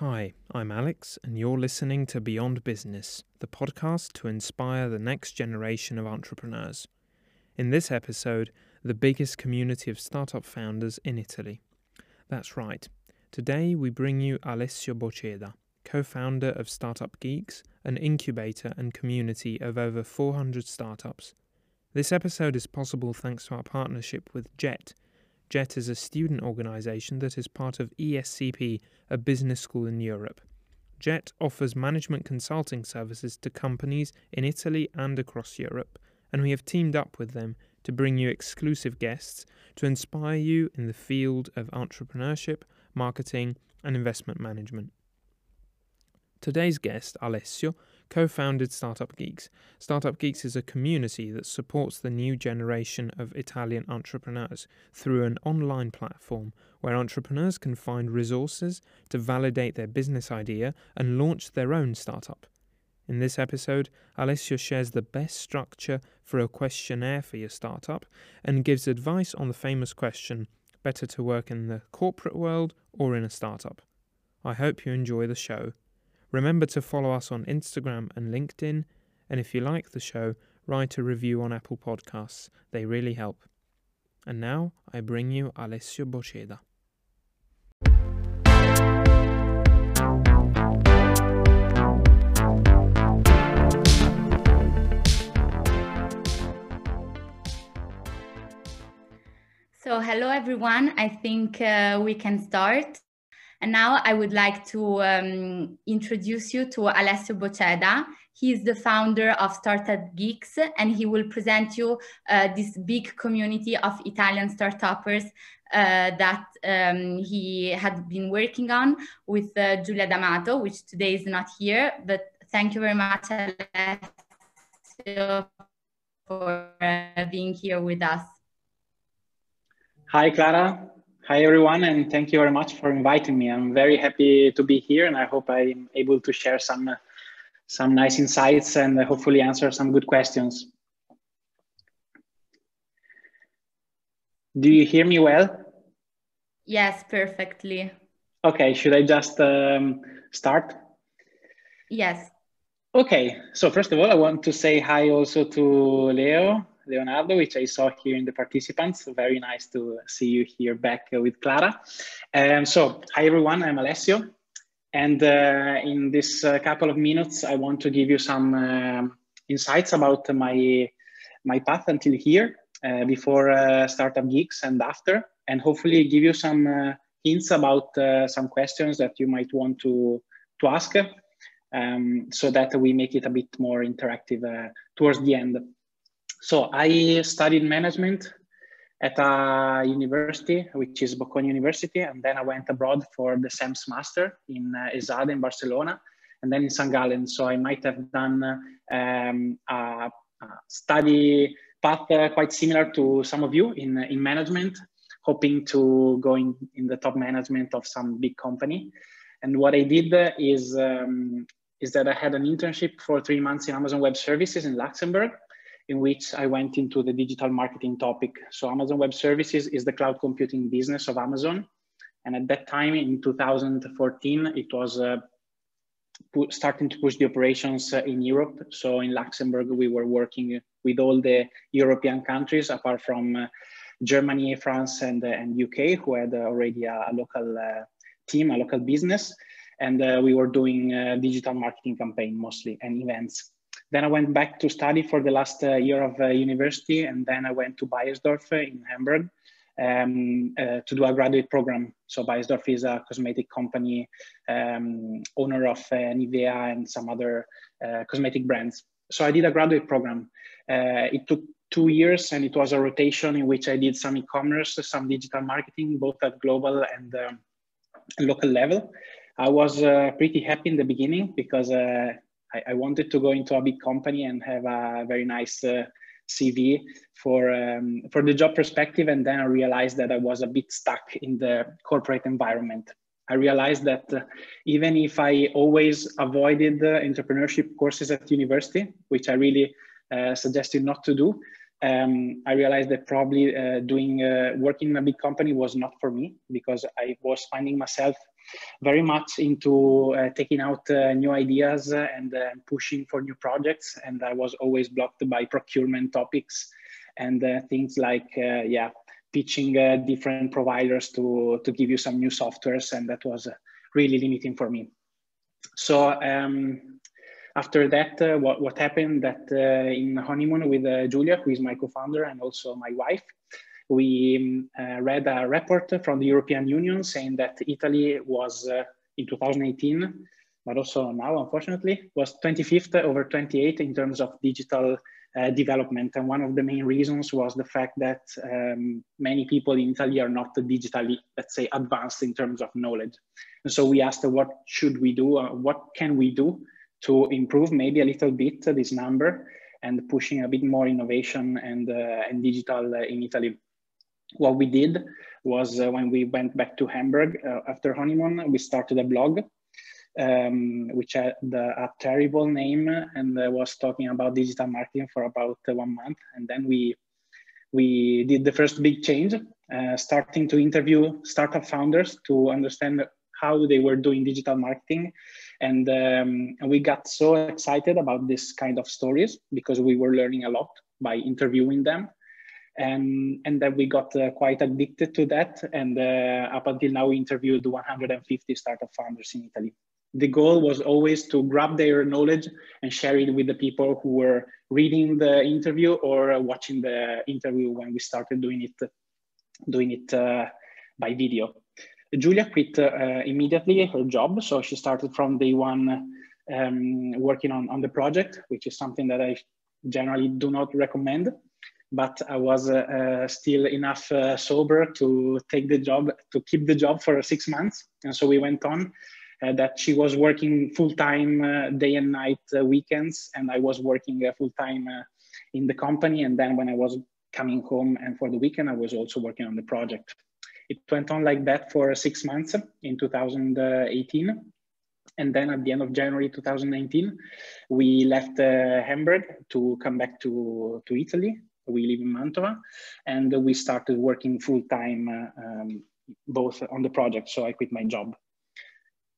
Hi, I'm Alex, and you're listening to Beyond Business, the podcast to inspire the next generation of entrepreneurs. In this episode, the biggest community of startup founders in Italy. That's right. Today, we bring you Alessio Boceda, co founder of Startup Geeks, an incubator and community of over 400 startups. This episode is possible thanks to our partnership with JET JET is a student organisation that is part of ESCP, a business school in Europe. JET offers management consulting services to companies in Italy and across Europe, and we have teamed up with them to bring you exclusive guests to inspire you in the field of entrepreneurship, marketing, and investment management. Today's guest, Alessio, co founded Startup Geeks. Startup Geeks is a community that supports the new generation of Italian entrepreneurs through an online platform where entrepreneurs can find resources to validate their business idea and launch their own startup. In this episode, Alessio shares the best structure for a questionnaire for your startup and gives advice on the famous question better to work in the corporate world or in a startup. I hope you enjoy the show. Remember to follow us on Instagram and LinkedIn, and if you like the show, write a review on Apple Podcasts. They really help. And now I bring you Alessio Boceda. So, hello everyone. I think uh, we can start. And now I would like to um, introduce you to Alessio Boceda. He is the founder of Startup Geeks, and he will present you uh, this big community of Italian startuppers uh, that um, he had been working on with uh, Giulia D'Amato, which today is not here. But thank you very much, Alessio, for uh, being here with us. Hi, Clara. Hi, everyone, and thank you very much for inviting me. I'm very happy to be here, and I hope I'm able to share some, some nice insights and hopefully answer some good questions. Do you hear me well? Yes, perfectly. Okay, should I just um, start? Yes. Okay, so first of all, I want to say hi also to Leo Leonardo, which I saw here in the participants. Very nice to see you here back with Clara. Um, so, hi everyone, I'm Alessio. And uh, in this uh, couple of minutes, I want to give you some uh, insights about my, my path until here, uh, before uh, Startup Geeks and after, and hopefully give you some uh, hints about some questions that you might want to, to ask um, so that we make it a bit more interactive towards the end. So I studied management at a university, which is Bocconi University, and then I went abroad for the CEMS Master in uh, ESADE in Barcelona, and then in St. Gallen. So I might have done um, a, a, study path uh, quite similar to some of you in, in management, hoping to go in, in the top management of some big company. And what I did is, um, is that I had an internship for three months in Amazon Web Services in Luxembourg, in which I went into the digital marketing topic. So Amazon Web Services is the cloud computing business of Amazon. And at that time in 2014, it was uh, starting to push the operations uh, in Europe. So in Luxembourg, we were working with all the European countries, apart from uh, Germany, France, and, uh, and UK, who had uh, already a, a local uh, team, a local business. And we were doing digital marketing campaign mostly and events. Then I went back to study for the last uh, year of uh, university, and then I went to Beiersdorf in Hamburg um, uh, to do a graduate program. So Beiersdorf is a cosmetic company, um, owner of uh, Nivea and some other uh, cosmetic brands. So I did a graduate program. Uh, it took two years, and it was a rotation in which I did some e-commerce, some digital marketing, both at global and um, local level. I was pretty happy in the beginning because I, I, wanted to go into a big company and have a very nice uh, CV for um, for the job perspective, and then I realized that I was a bit stuck in the corporate environment. I realized that uh, even if I always avoided entrepreneurship courses at university, which I really uh, suggested not to do, um, I realized that probably uh, doing uh, working in a big company was not for me because I was finding myself very much into uh, taking out uh, new ideas and uh, pushing for new projects. And I was always blocked by procurement topics and uh, things like, uh, yeah, pitching different providers to, to give you some new softwares. And that was really limiting for me. So um, after that, uh, what, what happened that uh, in honeymoon with uh, Julia, who is my co-founder and also my wife, we um, read a report from the European Union saying that Italy was in 2018, but also now, unfortunately, was 25th over 28 in terms of digital uh, development. And one of the main reasons was the fact that um, many people in Italy are not digitally, let's say, advanced in terms of knowledge. And so we asked, what should we do? Uh, what can we do to improve maybe a little bit this number and pushing a bit more innovation and, uh, and digital uh, in Italy. What we did was uh, when we went back to Hamburg uh, after honeymoon, we started a blog, um, which had a terrible name and uh, was talking about digital marketing for about uh, one month. And then we, we did the first big change, starting to interview startup founders to understand how they were doing digital marketing and, um, and we got so excited about this kind of stories because we were learning a lot by interviewing them and and then we got uh, quite addicted to that and uh, up until now we interviewed 150 startup founders in italy the goal was always to grab their knowledge and share it with the people who were reading the interview or watching the interview when we started doing it doing it uh, by video Julia quit uh, immediately her job. So she started from day one um, working on, on the project, which is something that I generally do not recommend. But I was uh, uh, still enough uh, sober to take the job, to keep the job for six months. And so we went on. That she was working full time, day and night, weekends, and I was working full time in the company. And then when I was coming home and for the weekend, I was also working on the project. It went on like that for six months in 2018. And then at the end of January 2019, we left uh, Hamburg to come back to, to Italy. We live in Mantova and we started working full time uh, um, both on the project. So I quit my job.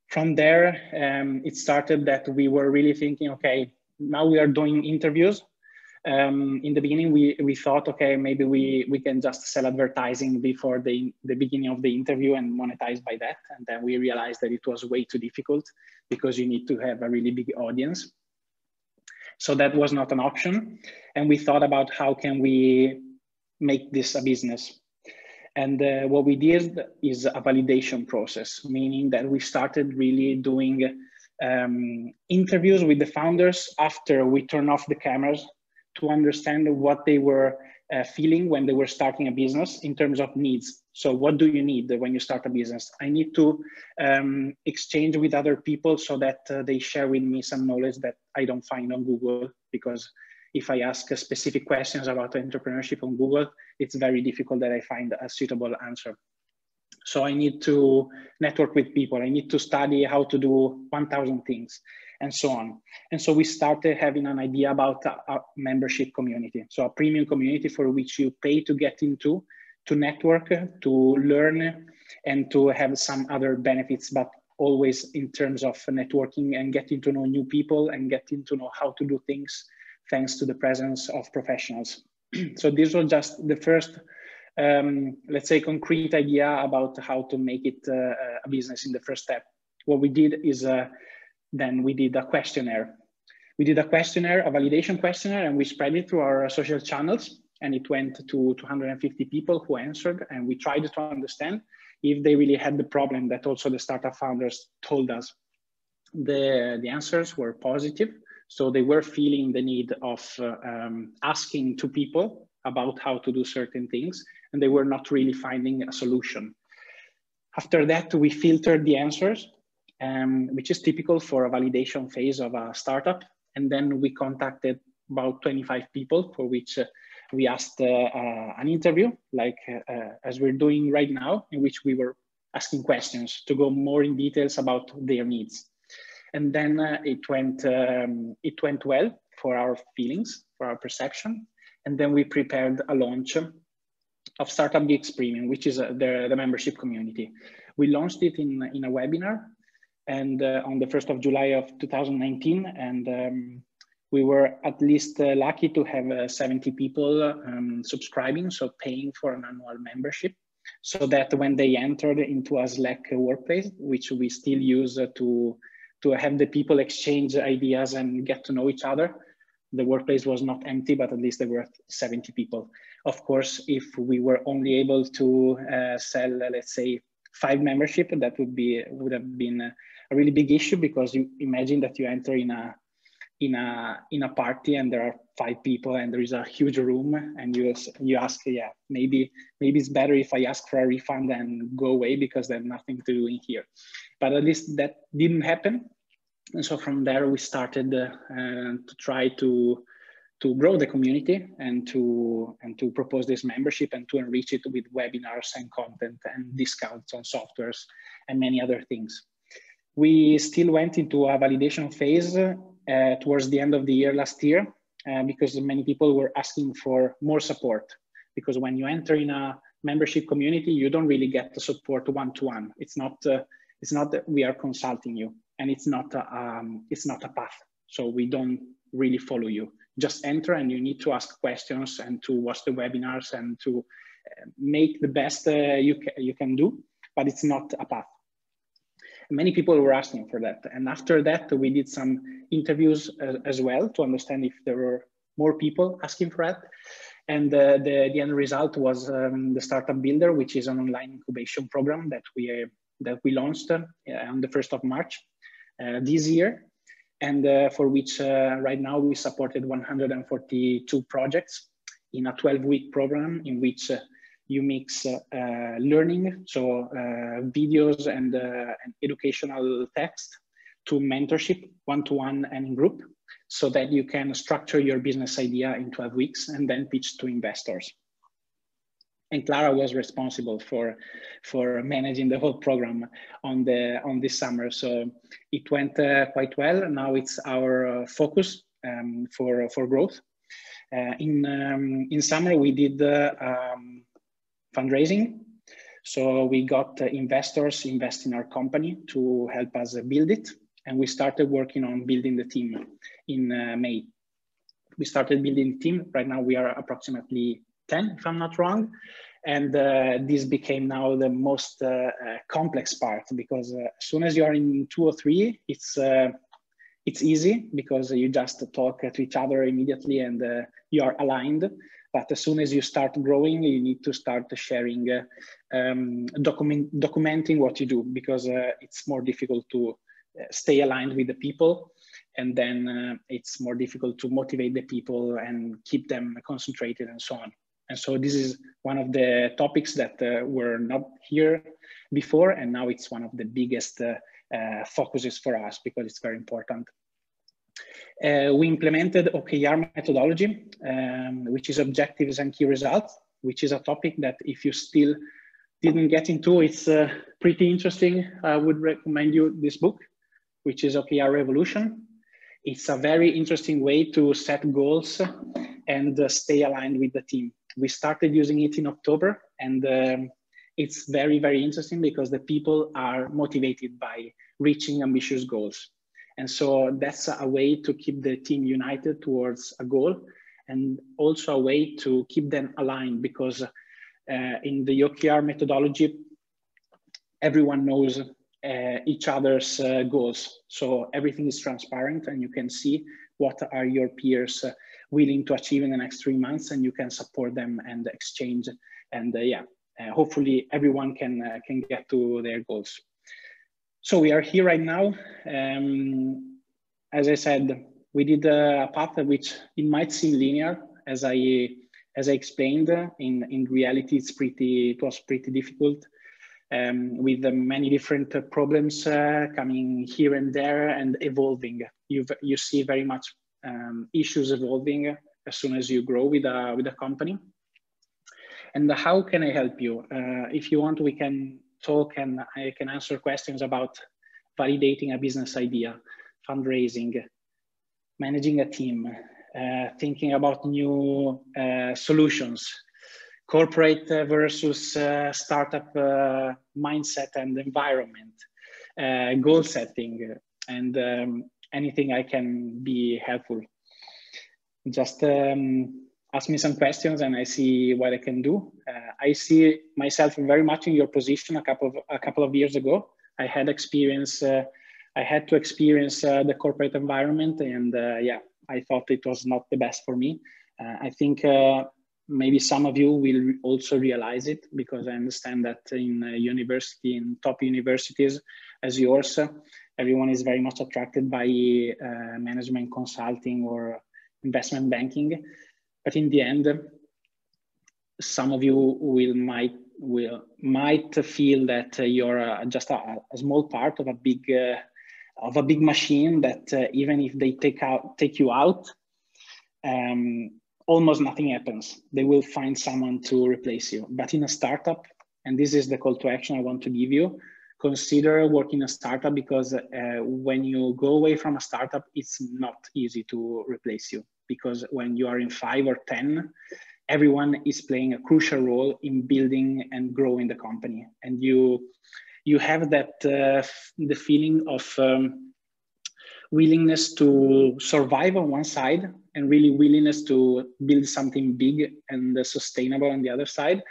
From there, um, it started that we were really thinking, okay, now we are doing interviews um, in the beginning we, we thought okay maybe we, we can just sell advertising before the, the beginning of the interview and monetize by that and then we realized that it was way too difficult because you need to have a really big audience so that was not an option and we thought about how can we make this a business and uh, what we did is a validation process meaning that we started really doing um, interviews with the founders after we turn off the cameras to understand what they were uh, feeling when they were starting a business in terms of needs. So, what do you need when you start a business? I need to um, exchange with other people so that uh, they share with me some knowledge that I don't find on Google. Because if I ask specific questions about entrepreneurship on Google, it's very difficult that I find a suitable answer. So, I need to network with people, I need to study how to do 1,000 things and so on. And so we started having an idea about a, a, membership community. So a premium community for which you pay to get into, to network, to learn, and to have some other benefits, but always in terms of networking and getting to know new people and getting to know how to do things thanks to the presence of professionals. so this was just the first, um, let's say, concrete idea about how to make it uh, a business in the first step. What we did is uh, then we did a questionnaire. We did a questionnaire, a validation questionnaire, and we spread it through our social channels. And it went to 250 people who answered, and we tried to understand if they really had the problem that also the startup founders told us. The, the answers were positive. So they were feeling the need of uh, um, asking to people about how to do certain things, and they were not really finding a solution. After that, we filtered the answers um, which is typical for a validation phase of a startup. And then we contacted about 25 people for which uh, we asked uh, uh, an interview, like uh, uh, as we're doing right now, in which we were asking questions to go more in details about their needs. And then uh, it went um, it went well for our feelings, for our perception. And then we prepared a launch of Startup Geeks Premium, which is the, the membership community We launched it in, in a webinar and uh, on the 1st of July of 2019. And um, we were at least uh, lucky to have uh, 70 people um, subscribing, so paying for an annual membership so that when they entered into a Slack workplace, which we still use to, to have the people exchange ideas and get to know each other, the workplace was not empty, but at least there were 70 people. Of course, if we were only able to uh, sell, uh, let's say, five membership, that would be would have been a really big issue because you imagine that you enter in a in a in a party and there are five people and there is a huge room and you you ask yeah maybe maybe it's better if i ask for a refund and go away because there's nothing to do in here. But at least that didn't happen. And so from there we started uh, to try to to grow the community and to and to propose this membership and to enrich it with webinars and content and discounts on softwares and many other things. We still went into a validation phase towards the end of the year last year uh, because many people were asking for more support. Because when you enter in a membership community, you don't really get the support one to one. It's not uh, it's not that we are consulting you, and it's not a, um, it's not a path. So we don't really follow you. Just enter, and you need to ask questions and to watch the webinars and to uh, make the best uh, you ca you can do. But it's not a path many people were asking for that. And after that, we did some interviews uh, as well to understand if there were more people asking for that. And uh, the, the end result was um, the Startup Builder, which is an online incubation program that we, uh, that we launched uh, on the 1st of March uh, this year. And for which right now we supported 142 projects in a 12 week program in which you mix uh, learning, so uh, videos and, uh, and, educational text to mentorship one-to-one -one and in group so that you can structure your business idea in 12 weeks and then pitch to investors. And Clara was responsible for, for managing the whole program on, the, on this summer. So it went uh, quite well. Now it's our focus um, for, for growth. Uh, in, um, in summer, we did um, fundraising. So we got uh, investors invest in our company to help us uh, build it. And we started working on building the team in uh, May. We started building the team. Right now we are approximately 10, if I'm not wrong. And uh, this became now the most uh, uh, complex part because as soon as you are in two or three, it's it's easy because you just talk to each other immediately and you are aligned. But as soon as you start growing, you need to start sharing, uh, um, document, documenting what you do because uh, it's more difficult to uh, stay aligned with the people. And then uh, it's more difficult to motivate the people and keep them concentrated and so on. And so this is one of the topics that uh, were not here before. And now it's one of the biggest focuses for us because it's very important. Uh, we implemented OKR methodology, um, which is objectives and key results, which is a topic that if you still didn't get into, it's uh, pretty interesting. I would recommend you this book, which is OKR Revolution. It's a very interesting way to set goals and uh, stay aligned with the team. We started using it in October and um, it's very, very interesting because the people are motivated by reaching ambitious goals. And so that's a way to keep the team united towards a goal and also a way to keep them aligned because uh, in the OKR methodology, everyone knows uh, each other's uh, goals. So everything is transparent and you can see what are your peers uh, willing to achieve in the next three months and you can support them and exchange. And uh, yeah, uh, hopefully everyone can, can get to their goals. So we are here right now. Um, as I said, we did a path which it might seem linear, as I as I explained. In in reality, it's pretty it was pretty difficult um, with many different problems uh, coming here and there and evolving. You you see very much um, issues evolving as soon as you grow with a with a company. And how can I help you? Uh, if you want, we can talk and I can answer questions about validating a business idea, fundraising, managing a team, uh, thinking about new uh, solutions, corporate versus uh, startup uh, mindset and environment, uh, goal setting, and um, anything I can be helpful. Just um, ask me some questions and I see what I can do. Uh, I see myself very much in your position a couple of, a couple of years ago. I had experience, uh, I had to experience uh, the corporate environment and yeah, I thought it was not the best for me. I think maybe some of you will also realize it because I understand that in university, in top universities as yours, everyone is very much attracted by uh, management consulting or investment banking. But in the end, some of you will might will might feel that uh, you're uh, just a, a, small part of a big uh, of a big machine that even if they take out take you out um, almost nothing happens. They will find someone to replace you. But in a startup, and this is the call to action I want to give you, consider working a startup because uh, when you go away from a startup, it's not easy to replace you because when you are in five or 10, everyone is playing a crucial role in building and growing the company. And you, you have that, uh, the feeling of um, willingness to survive on one side and really willingness to build something big and uh, sustainable on the other side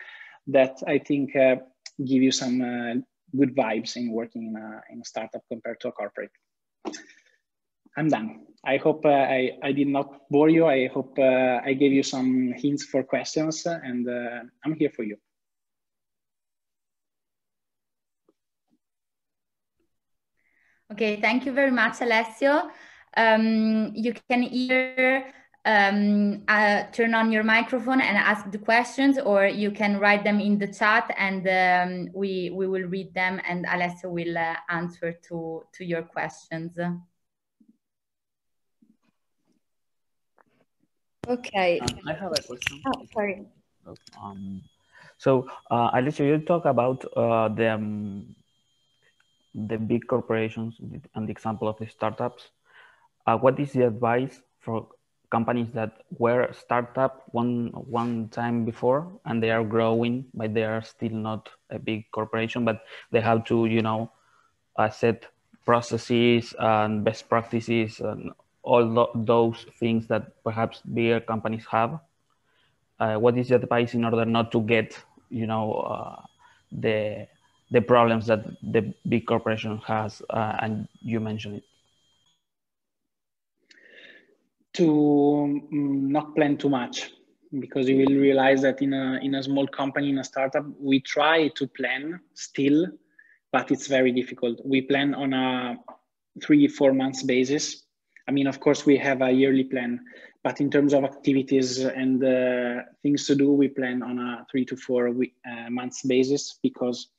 that I think uh, give you some uh, good vibes in working in a, in a startup compared to a corporate. I'm done. I hope uh, I, I did not bore you. I hope uh, I gave you some hints for questions and uh, I'm here for you. Okay, thank you very much, Alessio. Um, you can either um, uh, turn on your microphone and ask the questions, or you can write them in the chat, and um, we we will read them, and Alessio will uh, answer to to your questions. Okay. Um, I have a question. Oh, sorry. Um, so, uh, Alessio, you talk about uh, the um, the big corporations and the example of the startups. Uh, what is the advice for companies that were startup one one time before and they are growing, but they are still not a big corporation, but they have to, you know, uh, set processes and best practices and all those things that perhaps bigger companies have. Uh, what is the advice in order not to get, you know, uh, the the problems that the big corporation has, uh, and you mentioned it? To um, not plan too much, because you will realize that in a in a small company, in a startup, we try to plan still, but it's very difficult. We plan on a three four months basis. I mean, of course, we have a yearly plan, but in terms of activities and uh, things to do, we plan on a three to four week, uh, months basis because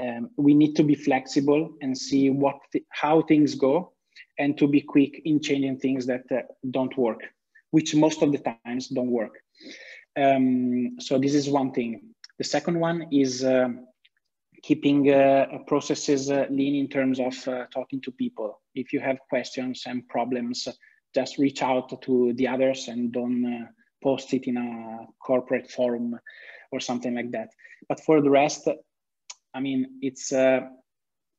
um, we need to be flexible and see what th how things go and to be quick in changing things that uh, don't work which most of the times don't work. Um, so this is one thing. The second one is uh, keeping uh, processes uh, lean in terms of uh, talking to people. If you have questions and problems just reach out to the others and don't uh, post it in a corporate forum or something like that. But for the rest I mean, it's uh,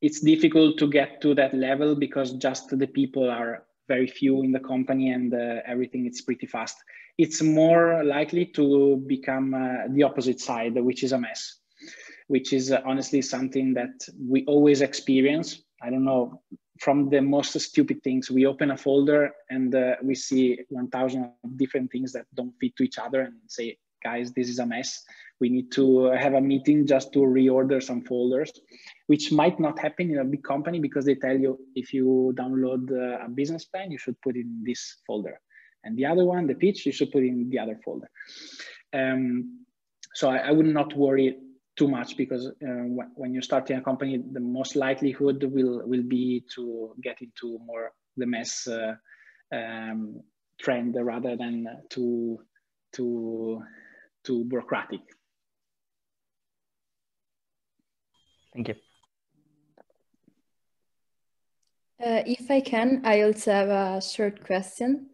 it's difficult to get to that level because just the people are very few in the company and uh, everything is pretty fast. It's more likely to become the opposite side, which is a mess, which is uh, honestly something that we always experience. I don't know, from the most stupid things, we open a folder and uh, we see 1,000 different things that don't fit to each other and say, guys, this is a mess we need to have a meeting just to reorder some folders, which might not happen in a big company because they tell you if you download uh, a business plan, you should put it in this folder. And the other one, the pitch, you should put in the other folder. Um, so I, I, would not worry too much because uh, when you're starting a company, the most likelihood will, will be to get into more the mess uh, um, trend rather than to, to, to bureaucratic. Thank you. Uh, if I can, I also have a short question.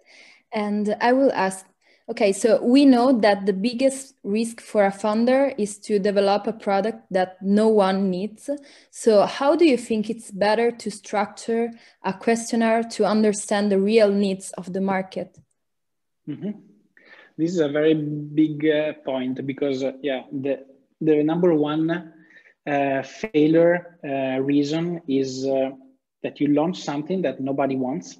And I will ask, Okay, so we know that the biggest risk for a founder is to develop a product that no one needs. So, how do you think it's better to structure a questionnaire to understand the real needs of the market? Mm-hmm. This is a very big uh, point because, uh, yeah, the, the number one uh, failure uh, reason is uh, that you launch something that nobody wants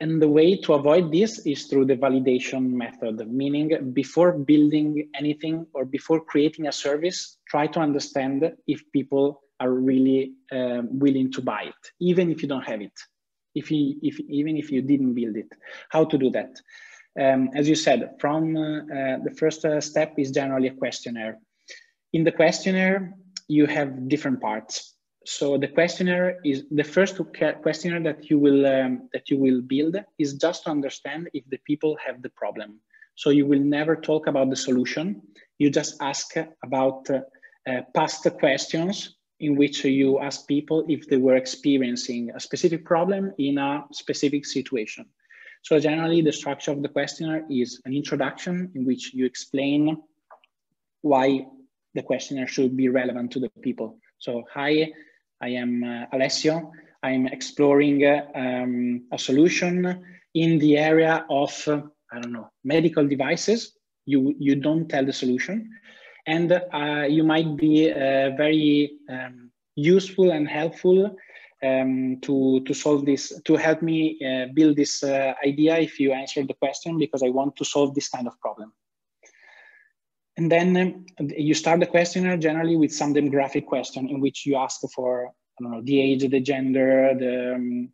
and the way to avoid this is through the validation method, meaning before building anything or before creating a service, try to understand if people are really uh, willing to buy it, even if you don't have it, if you, if, even if you didn't build it. How to do that? Um, as you said, from uh, the first uh, step is generally a questionnaire. In the questionnaire, you have different parts so the questionnaire is the first questionnaire that you will um, that you will build is just to understand if the people have the problem. So you will never talk about the solution. You just ask about uh, uh, past questions in which you ask people if they were experiencing a specific problem in a specific situation. So generally the structure of the questionnaire is an introduction in which you explain why the questionnaire should be relevant to the people. So hi, I am uh, Alessio. I'm exploring uh, um, a solution in the area of, uh, I don't know, medical devices. You, you don't tell the solution. And uh, you might be uh, very um, useful and helpful um, to, to solve this, to help me uh, build this idea if you answer the question, because I want to solve this kind of problem. And then um, you start the questionnaire generally with some demographic question in which you ask for, I don't know, the age, the gender, the um,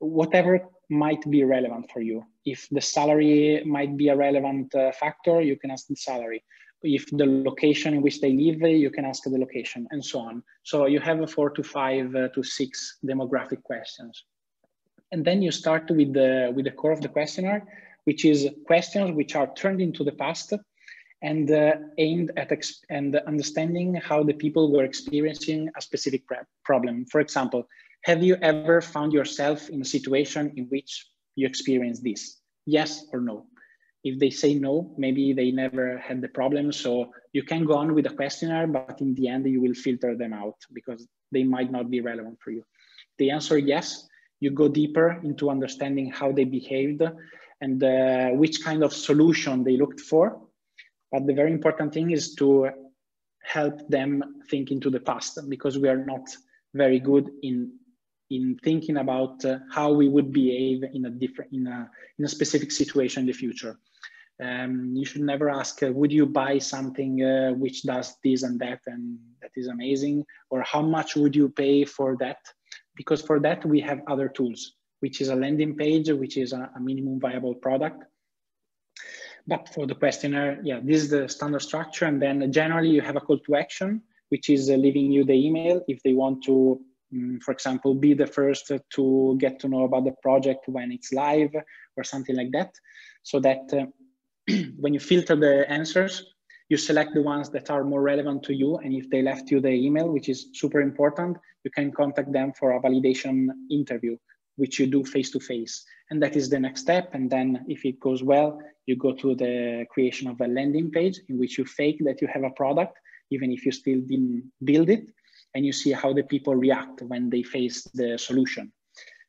whatever might be relevant for you. If the salary might be a relevant uh, factor, you can ask the salary. If the location in which they live, you can ask the location and so on. So you have a four to five uh, to six demographic questions. And then you start with the, with the core of the questionnaire, which is questions which are turned into the past and uh, aimed at and understanding how the people were experiencing a specific problem. For example, have you ever found yourself in a situation in which you experience this? Yes or no? If they say no, maybe they never had the problem. So you can go on with a questionnaire, but in the end, you will filter them out because they might not be relevant for you. The answer yes, you go deeper into understanding how they behaved and uh, which kind of solution they looked for but the very important thing is to help them think into the past because we are not very good in in thinking about uh, how we would behave in a different in a in a specific situation in the future. Um, you should never ask, uh, would you buy something uh, which does this and that and that is amazing, or how much would you pay for that? Because for that we have other tools, which is a landing page, which is a, a minimum viable product, but for the questionnaire, yeah, this is the standard structure. And then generally you have a call to action, which is uh, leaving you the email if they want to, um, for example, be the first to get to know about the project when it's live or something like that. So that uh, when you filter the answers, you select the ones that are more relevant to you. And if they left you the email, which is super important, you can contact them for a validation interview, which you do face to face. And that is the next step. And then if it goes well, you go to the creation of a landing page in which you fake that you have a product, even if you still didn't build it. And you see how the people react when they face the solution,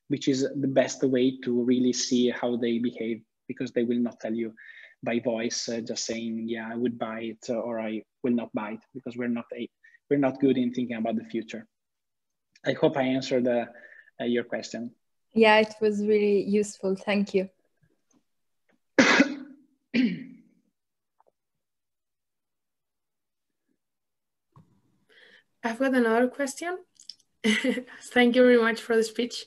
which is the best way to really see how they behave because they will not tell you by voice, uh, just saying, yeah, I would buy it uh, or I will not buy it because we're not, a, we're not good in thinking about the future. I hope I answered uh, uh your question. Yeah, it was really useful. Thank you. I've got another question. Thank you very much for the speech.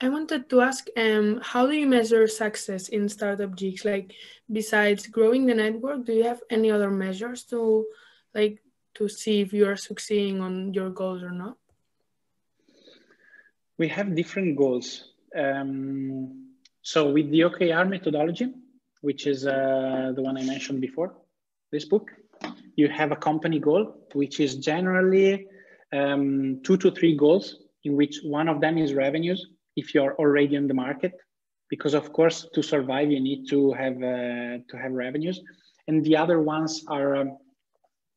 I wanted to ask, um, how do you measure success in Startup Geeks? Like, besides growing the network, do you have any other measures to, like, to see if you are succeeding on your goals or not? We have different goals. Um, so with the OKR methodology, which is uh, the one I mentioned before, this book, you have a company goal, which is generally um, two to three goals, in which one of them is revenues, if you're already in the market. because of course to survive you need to have uh, to have revenues and the other ones are um,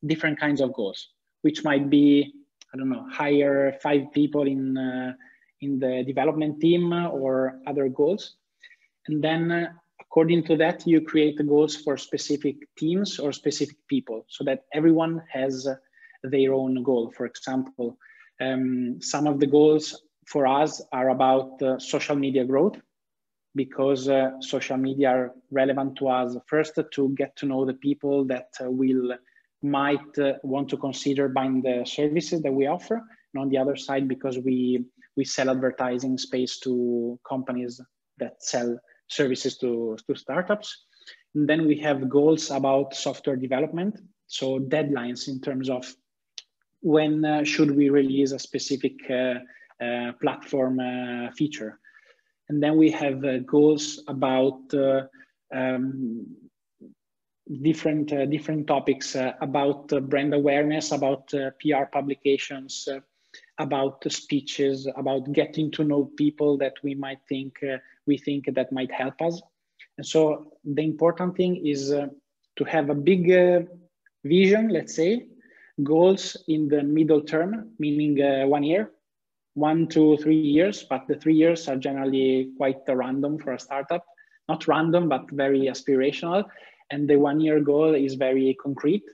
different kinds of goals which might be i don't know hire five people in uh, in the development team or other goals. And then uh, according to that you create the goals for specific teams or specific people so that everyone has their own goal. For example um, some of the goals for us are about uh, social media growth because uh, social media are relevant to us first to get to know the people that uh, will might uh, want to consider buying the services that we offer. And on the other side because we we sell advertising space to companies that sell services to, to startups. And then we have goals about software development. So deadlines in terms of when uh, should we release a specific uh, uh, platform uh, feature. And then we have uh, goals about uh, um, different different topics about brand awareness, about PR publications, about speeches, about getting to know people that we might think uh, we think that might help us. And so the important thing is uh, to have a big uh, vision, let's say, goals in the middle term, meaning uh, one year, one to three years, but the three years are generally quite random for a startup. Not random, but very aspirational. And the one year goal is very concrete.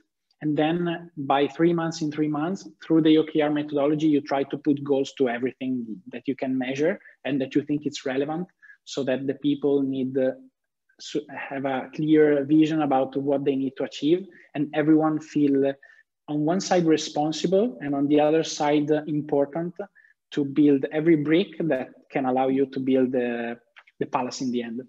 And then by three months in three months, through the OKR methodology, you try to put goals to everything that you can measure and that you think it's relevant so that the people need the, have a clear vision about what they need to achieve and everyone feel on one side responsible and on the other side important to build every brick that can allow you to build the, the palace in the end.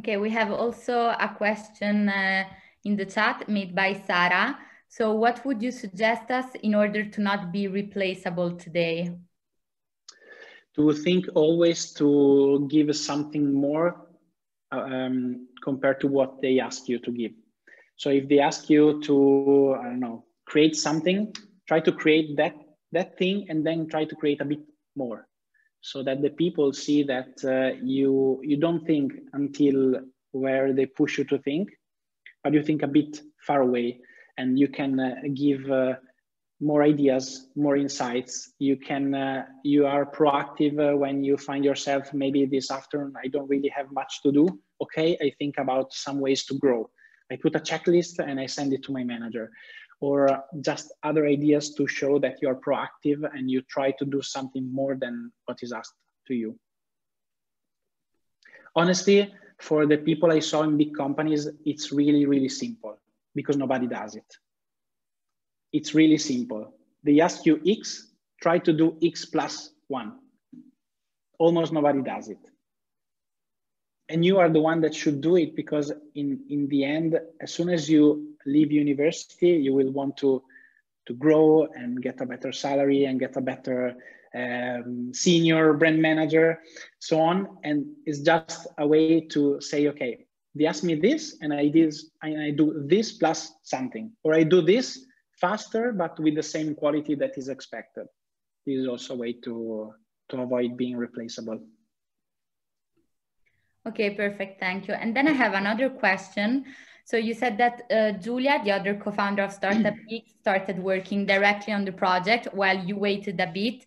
Okay, we have also a question uh, in the chat made by Sarah. So what would you suggest us in order to not be replaceable today? To think always to give something more um, compared to what they ask you to give. So if they ask you to, I don't know, create something, try to create that, that thing and then try to create a bit more so that the people see that uh, you, you don't think until where they push you to think, but you think a bit far away and you can uh, give uh, more ideas, more insights. You can, uh, you are proactive uh, when you find yourself, maybe this afternoon, I don't really have much to do. Okay, I think about some ways to grow. I put a checklist and I send it to my manager or just other ideas to show that you're proactive and you try to do something more than what is asked to you. Honestly, for the people I saw in big companies, it's really, really simple because nobody does it. It's really simple. They ask you X, try to do X plus one. Almost nobody does it. And you are the one that should do it because in, in the end, as soon as you leave university, you will want to, to grow and get a better salary and get a better um, senior brand manager, so on. And it's just a way to say, okay, they ask me this and I, did, and I do this plus something, or I do this faster, but with the same quality that is expected. This is also a way to, to avoid being replaceable. Okay, perfect. Thank you. And then I have another question. So you said that uh, Julia, the other co-founder of Startup Geek, started working directly on the project while you waited a bit.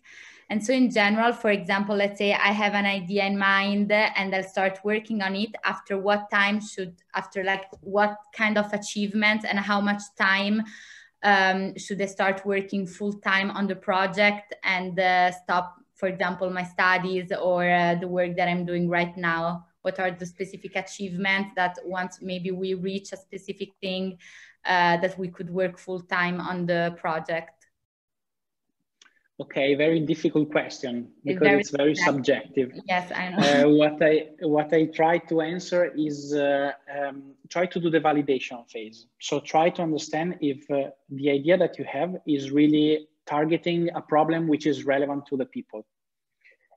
And so in general, for example, let's say I have an idea in mind and I'll start working on it. After what time should, after like what kind of achievement and how much time um, should I start working full time on the project and uh, stop, for example, my studies or uh, the work that I'm doing right now? What are the specific achievements that once maybe we reach a specific thing uh, that we could work full time on the project? Okay, very difficult question because it's very, it's very subjective. Yes, I know. Uh, what I what I try to answer is uh, um, try to do the validation phase. So try to understand if uh, the idea that you have is really targeting a problem which is relevant to the people.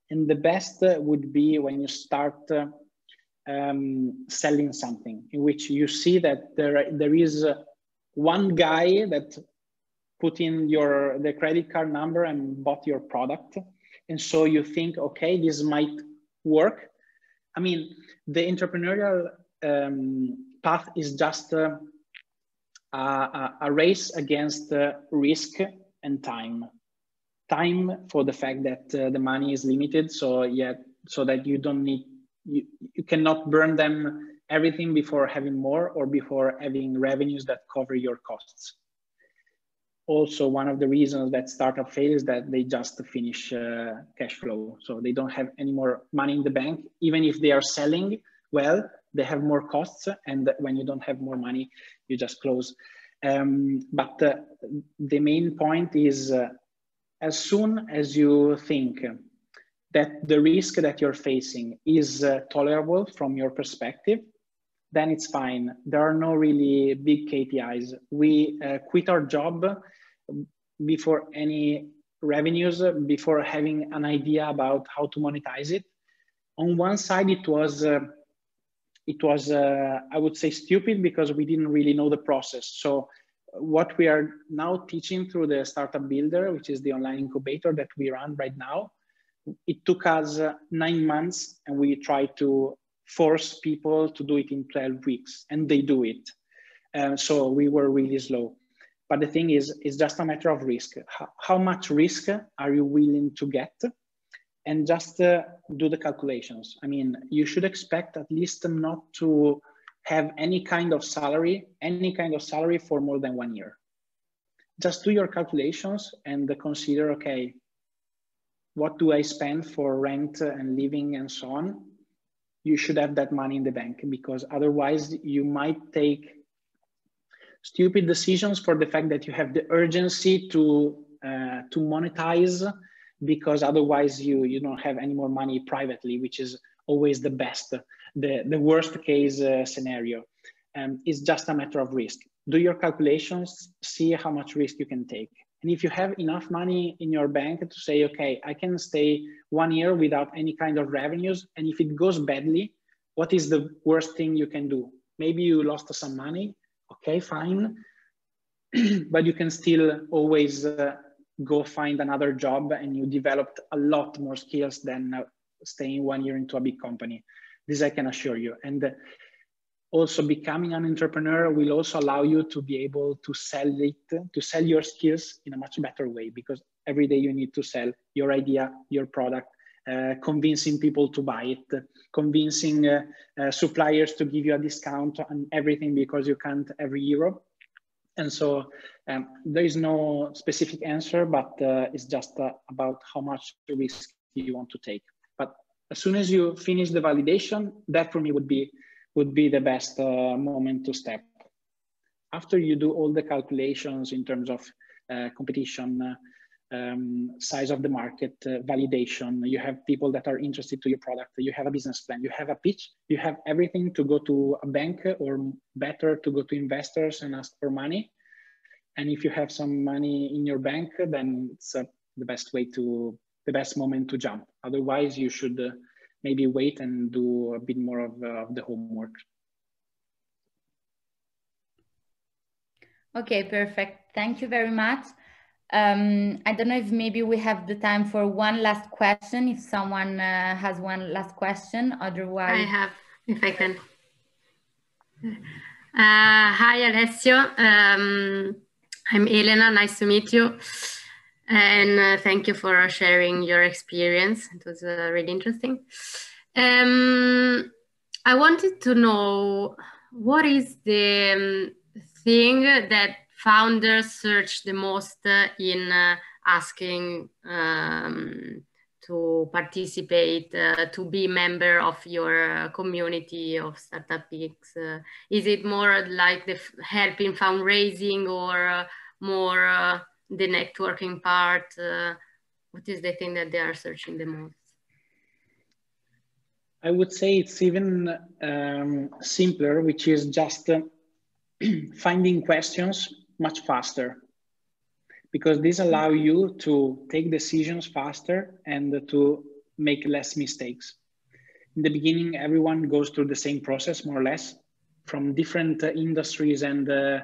And the best would be when you start uh, um, selling something in which you see that there, there is uh, one guy that put in your the credit card number and bought your product and so you think, okay, this might work. I mean, the entrepreneurial um, path is just uh, a, a, race against uh, risk and time. Time for the fact that uh, the money is limited, so yet so that you don't need you, you cannot burn them everything before having more or before having revenues that cover your costs. Also, one of the reasons that startup fail is that they just finish uh, cash flow. So they don't have any more money in the bank. Even if they are selling well, they have more costs. And when you don't have more money, you just close. Um, but uh, the main point is uh, as soon as you think that the risk that you're facing is uh, tolerable from your perspective, then it's fine. There are no really big KPIs. We uh, quit our job before any revenues, before having an idea about how to monetize it. On one side, it was, uh, it was uh, I would say, stupid because we didn't really know the process. So what we are now teaching through the Startup Builder, which is the online incubator that we run right now, it took us uh, nine months and we tried to force people to do it in 12 weeks and they do it. Uh, so we were really slow. But the thing is, it's just a matter of risk. How, how much risk are you willing to get? And just uh, do the calculations. I mean, you should expect at least not to have any kind of salary, any kind of salary for more than one year. Just do your calculations and consider, okay, what do I spend for rent and living and so on? you should have that money in the bank because otherwise you might take stupid decisions for the fact that you have the urgency to uh, to monetize because otherwise you you don't have any more money privately which is always the best the the worst case uh, scenario um, it's just a matter of risk do your calculations see how much risk you can take and if you have enough money in your bank to say, okay, I can stay one year without any kind of revenues. And if it goes badly, what is the worst thing you can do? Maybe you lost some money. Okay, fine. but you can still always uh, go find another job and you developed a lot more skills than uh, staying one year into a big company. This I can assure you. And uh, also becoming an entrepreneur will also allow you to be able to sell it, to sell your skills in a much better way because every day you need to sell your idea, your product, uh, convincing people to buy it, convincing uh, uh, suppliers to give you a discount on everything because you can't every euro. And so um, there is no specific answer, but uh, it's just uh, about how much risk you want to take. But as soon as you finish the validation, that for me would be would be the best uh, moment to step. After you do all the calculations in terms of uh, competition, uh, um, size of the market, uh, validation, you have people that are interested to your product, you have a business plan, you have a pitch, you have everything to go to a bank or better to go to investors and ask for money. And if you have some money in your bank, then it's uh, the best way to, the best moment to jump. Otherwise, you should maybe wait and do a bit more of, uh, of the homework. Okay, perfect. Thank you very much. Um, I don't know if maybe we have the time for one last question, if someone uh, has one last question, otherwise. I have, if I can. Uh, hi, Alessio. Um, I'm Elena, nice to meet you. And uh, thank you for sharing your experience. It was uh, really interesting. Um, I wanted to know what is the um, thing that founders search the most uh, in uh, asking um, to participate, uh, to be member of your uh, community of Startup is it more like the help in fundraising or more the networking part? Uh, what is the thing that they are searching the most? I would say it's even um, simpler, which is just uh, finding questions much faster because this allow you to take decisions faster and to make less mistakes. In the beginning, everyone goes through the same process, more or less, from different uh, industries and uh,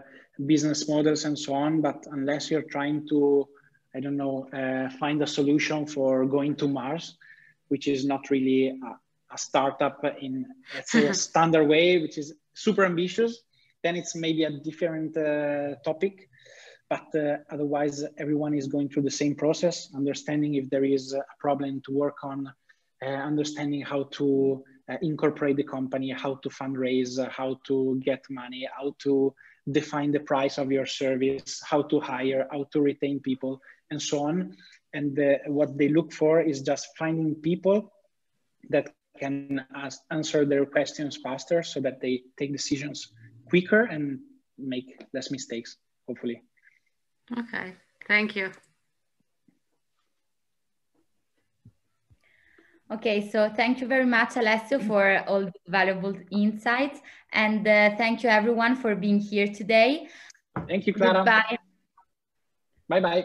business models and so on. But unless you're trying to I don't know, uh, find a solution for going to Mars, which is not really a, a startup in let's say a standard way, which is super ambitious, then it's maybe a different uh, topic. But uh, otherwise, everyone is going through the same process, understanding if there is a problem to work on, uh, understanding how to uh, incorporate the company, how to fundraise, uh, how to get money, how to define the price of your service, how to hire, how to retain people, and so on. And the, what they look for is just finding people that can ask, answer their questions faster so that they take decisions quicker and make less mistakes, hopefully. Okay, thank you. Okay, so thank you very much, Alessio, for all the valuable insights. And uh, thank you, everyone, for being here today. Thank you, Clara. Bye-bye.